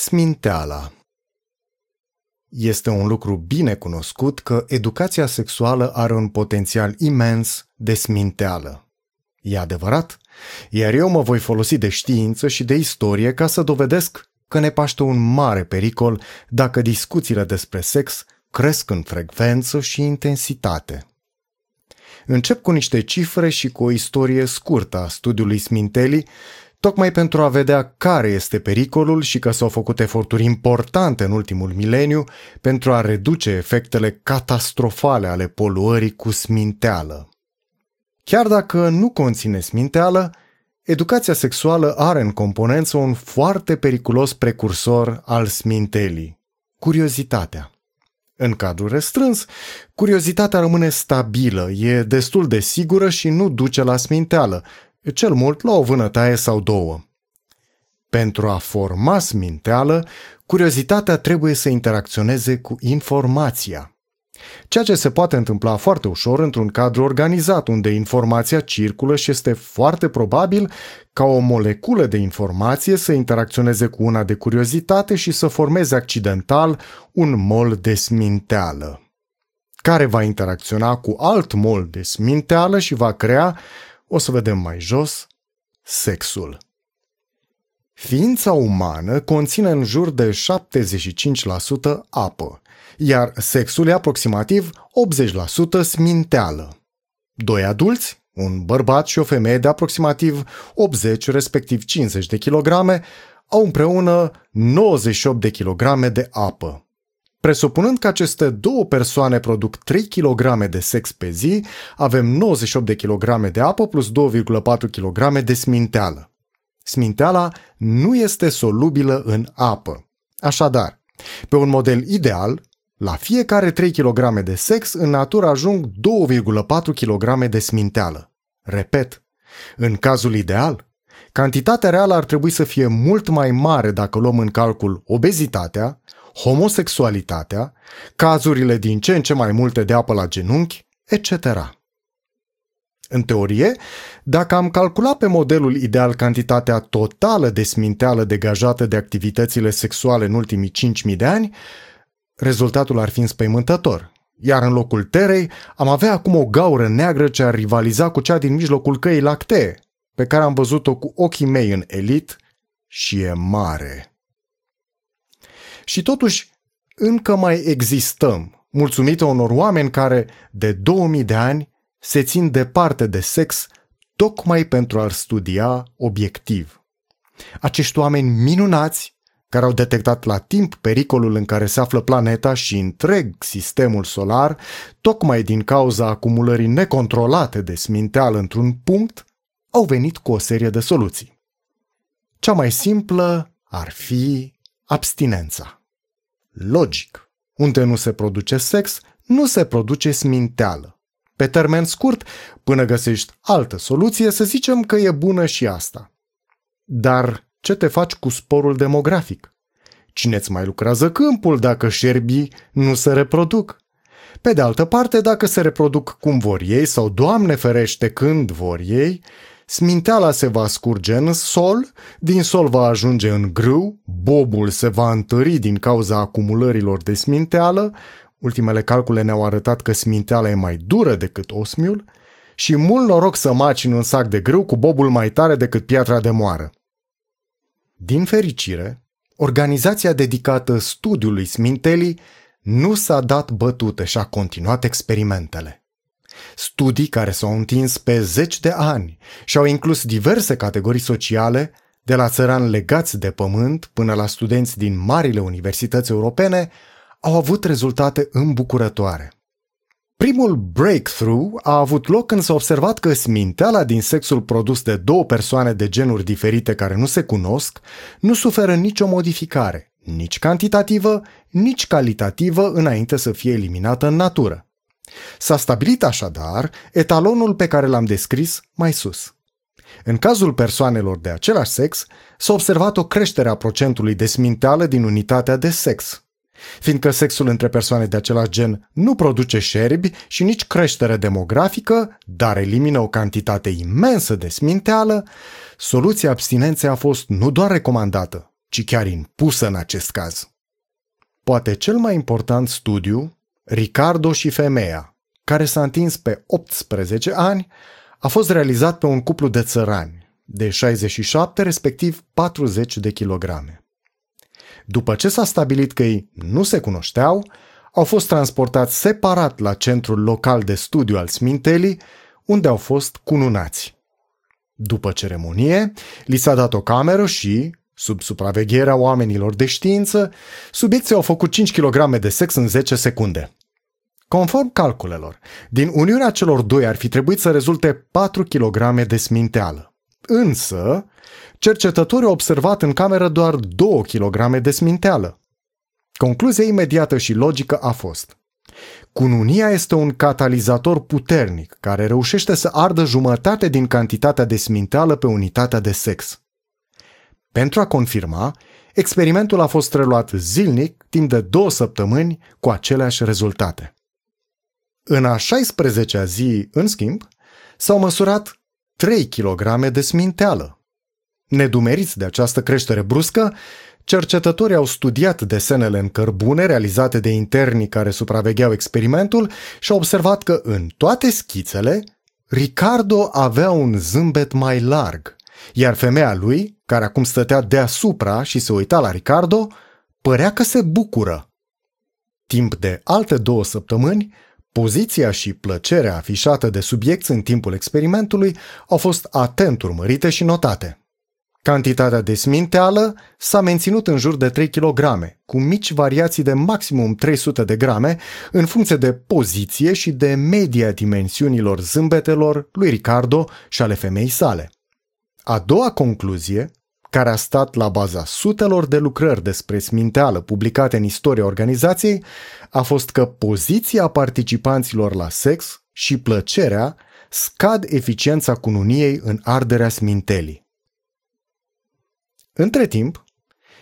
Sminteala Este un lucru bine cunoscut că educația sexuală are un potențial imens de sminteală. E adevărat? Iar eu mă voi folosi de știință și de istorie ca să dovedesc că ne paște un mare pericol dacă discuțiile despre sex cresc în frecvență și intensitate. Încep cu niște cifre și cu o istorie scurtă a studiului Smintelli tocmai pentru a vedea care este pericolul și că s-au făcut eforturi importante în ultimul mileniu pentru a reduce efectele catastrofale ale poluării cu sminteală. Chiar dacă nu conține sminteală, educația sexuală are în componență un foarte periculos precursor al smintelii, curiozitatea. În cadrul restrâns, curiozitatea rămâne stabilă, e destul de sigură și nu duce la sminteală, cel mult la o vânătaie sau două. Pentru a forma sminteală, curiozitatea trebuie să interacționeze cu informația. Ceea ce se poate întâmpla foarte ușor într-un cadru organizat, unde informația circulă și este foarte probabil ca o moleculă de informație să interacționeze cu una de curiozitate și să formeze accidental un mol de sminteală, care va interacționa cu alt mol de sminteală și va crea o să vedem mai jos, sexul. Ființa umană conține în jur de 75% apă, iar sexul e aproximativ 80% sminteală. Doi adulți, un bărbat și o femeie de aproximativ 80, respectiv 50 de kilograme, au împreună 98 de kilograme de apă. Presupunând că aceste două persoane produc 3 kg de sex pe zi, avem 98 de kg de apă plus 2,4 kg de sminteală. Sminteala nu este solubilă în apă. Așadar, pe un model ideal, la fiecare 3 kg de sex, în natură ajung 2,4 kg de sminteală. Repet, în cazul ideal, cantitatea reală ar trebui să fie mult mai mare dacă luăm în calcul obezitatea, homosexualitatea, cazurile din ce în ce mai multe de apă la genunchi, etc. În teorie, dacă am calculat pe modelul ideal cantitatea totală de sminteală degajată de activitățile sexuale în ultimii 5.000 de ani, rezultatul ar fi înspăimântător. Iar în locul terei am avea acum o gaură neagră ce ar rivaliza cu cea din mijlocul căii lactee, pe care am văzut-o cu ochii mei în elit și e mare. Și totuși, încă mai existăm, mulțumită unor oameni care, de 2000 de ani, se țin departe de sex tocmai pentru a-l studia obiectiv. Acești oameni minunați, care au detectat la timp pericolul în care se află planeta și întreg sistemul solar, tocmai din cauza acumulării necontrolate de sminteală într-un punct, au venit cu o serie de soluții. Cea mai simplă ar fi abstinența. Logic. Unde nu se produce sex, nu se produce sminteală. Pe termen scurt, până găsești altă soluție, să zicem că e bună și asta. Dar ce te faci cu sporul demografic? Cine îți mai lucrează câmpul dacă șerbii nu se reproduc? Pe de altă parte, dacă se reproduc cum vor ei sau, Doamne ferește, când vor ei, Sminteala se va scurge în sol, din sol va ajunge în grâu, bobul se va întări din cauza acumulărilor de sminteală, ultimele calcule ne-au arătat că sminteala e mai dură decât osmiul, și mult noroc să maci în un sac de grâu cu bobul mai tare decât piatra de moară. Din fericire, organizația dedicată studiului smintelii nu s-a dat bătută și a continuat experimentele. Studii care s-au întins pe zeci de ani și au inclus diverse categorii sociale, de la țărani legați de pământ până la studenți din marile universități europene, au avut rezultate îmbucurătoare. Primul breakthrough a avut loc când s-a observat că sminteala din sexul produs de două persoane de genuri diferite care nu se cunosc nu suferă nicio modificare, nici cantitativă, nici calitativă înainte să fie eliminată în natură. S-a stabilit așadar etalonul pe care l-am descris mai sus. În cazul persoanelor de același sex, s-a observat o creștere a procentului de sminteală din unitatea de sex. Fiindcă sexul între persoane de același gen nu produce șerbi și nici creștere demografică, dar elimină o cantitate imensă de sminteală, soluția abstinenței a fost nu doar recomandată, ci chiar impusă în acest caz. Poate cel mai important studiu, Ricardo și femeia, care s-a întins pe 18 ani, a fost realizat pe un cuplu de țărani, de 67, respectiv 40 de kilograme. După ce s-a stabilit că ei nu se cunoșteau, au fost transportați separat la centrul local de studiu al Smintelii, unde au fost cununați. După ceremonie, li s-a dat o cameră și, sub supravegherea oamenilor de știință, subiecții au făcut 5 kg de sex în 10 secunde. Conform calculelor, din uniunea celor doi ar fi trebuit să rezulte 4 kg de sminteală. Însă, cercetătorii au observat în cameră doar 2 kg de sminteală. Concluzia imediată și logică a fost Cununia este un catalizator puternic care reușește să ardă jumătate din cantitatea de sminteală pe unitatea de sex. Pentru a confirma, experimentul a fost reluat zilnic timp de două săptămâni cu aceleași rezultate. În a 16-a zi, în schimb, s-au măsurat 3 kg de sminteală. Nedumeriți de această creștere bruscă, cercetătorii au studiat desenele în cărbune realizate de interni care supravegheau experimentul și au observat că în toate schițele, Ricardo avea un zâmbet mai larg, iar femeia lui, care acum stătea deasupra și se uita la Ricardo, părea că se bucură. Timp de alte două săptămâni, Poziția și plăcerea afișată de subiecti în timpul experimentului au fost atent urmărite și notate. Cantitatea de sminteală s-a menținut în jur de 3 kg, cu mici variații de maximum 300 de grame, în funcție de poziție și de media dimensiunilor zâmbetelor lui Ricardo și ale femeii sale. A doua concluzie, care a stat la baza sutelor de lucrări despre sminteală publicate în istoria organizației, a fost că poziția participanților la sex și plăcerea scad eficiența cununiei în arderea smintelii. Între timp,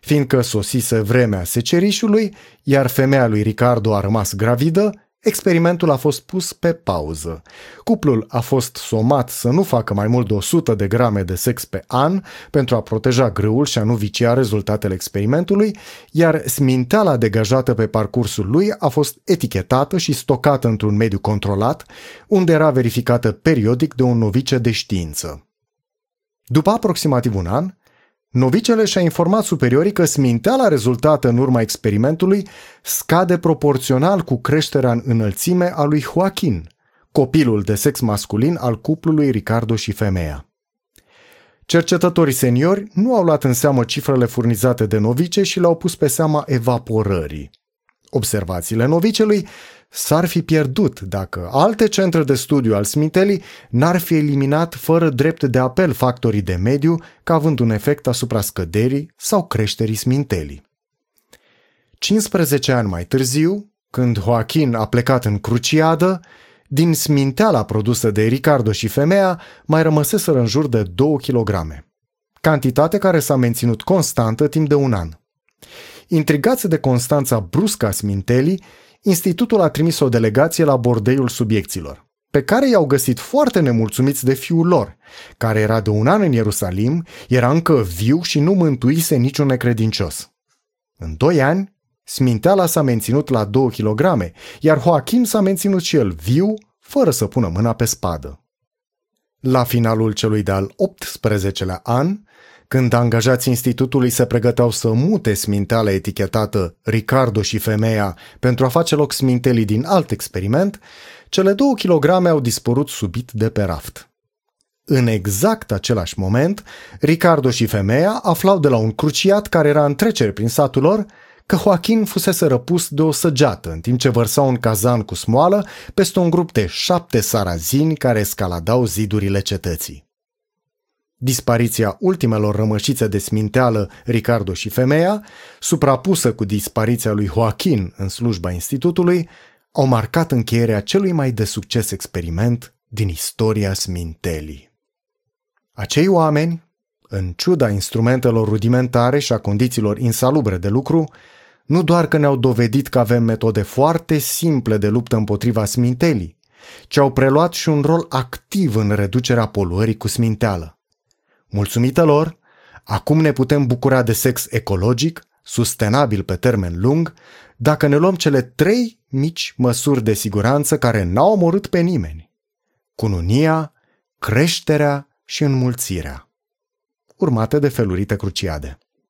fiindcă sosise vremea secerișului, iar femeia lui Ricardo a rămas gravidă, Experimentul a fost pus pe pauză. Cuplul a fost somat să nu facă mai mult de 100 de grame de sex pe an pentru a proteja grâul și a nu vicia rezultatele experimentului, iar sminteala degajată pe parcursul lui a fost etichetată și stocată într-un mediu controlat, unde era verificată periodic de un novice de știință. După aproximativ un an, Novicele și-a informat superiorii că sminteala rezultată în urma experimentului scade proporțional cu creșterea în înălțime a lui Joaquin, copilul de sex masculin al cuplului Ricardo și femeia. Cercetătorii seniori nu au luat în seamă cifrele furnizate de novice și le-au pus pe seama evaporării. Observațiile novicelui s-ar fi pierdut dacă alte centre de studiu al smintelii n-ar fi eliminat fără drept de apel factorii de mediu ca având un efect asupra scăderii sau creșterii smintelii. 15 ani mai târziu, când Joaquin a plecat în cruciadă, din sminteala produsă de Ricardo și femeia mai rămăseseră în jur de 2 kg, cantitate care s-a menținut constantă timp de un an. Intrigați de constanța bruscă a smintelii, institutul a trimis o delegație la bordeiul subiecților, pe care i-au găsit foarte nemulțumiți de fiul lor, care era de un an în Ierusalim, era încă viu și nu mântuise niciun necredincios. În doi ani, sminteala s-a menținut la 2 kg, iar Joachim s-a menținut și el viu, fără să pună mâna pe spadă. La finalul celui de-al 18-lea an, când angajații institutului se pregăteau să mute sminteala etichetată Ricardo și femeia pentru a face loc smintelii din alt experiment, cele două kilograme au dispărut subit de pe raft. În exact același moment, Ricardo și femeia aflau de la un cruciat care era în trecere prin satul lor că Joaquin fusese răpus de o săgeată în timp ce vărsa un cazan cu smoală peste un grup de șapte sarazini care escaladau zidurile cetății. Dispariția ultimelor rămășițe de sminteală Ricardo și femeia, suprapusă cu dispariția lui Joaquin în slujba institutului, au marcat încheierea celui mai de succes experiment din istoria smintelii. Acei oameni, în ciuda instrumentelor rudimentare și a condițiilor insalubre de lucru, nu doar că ne-au dovedit că avem metode foarte simple de luptă împotriva smintelii, ci au preluat și un rol activ în reducerea poluării cu sminteală. Mulțumită lor, Acum ne putem bucura de sex ecologic, sustenabil pe termen lung, dacă ne luăm cele trei mici măsuri de siguranță care n-au omorât pe nimeni. Cununia, creșterea și înmulțirea. Urmate de felurite cruciade.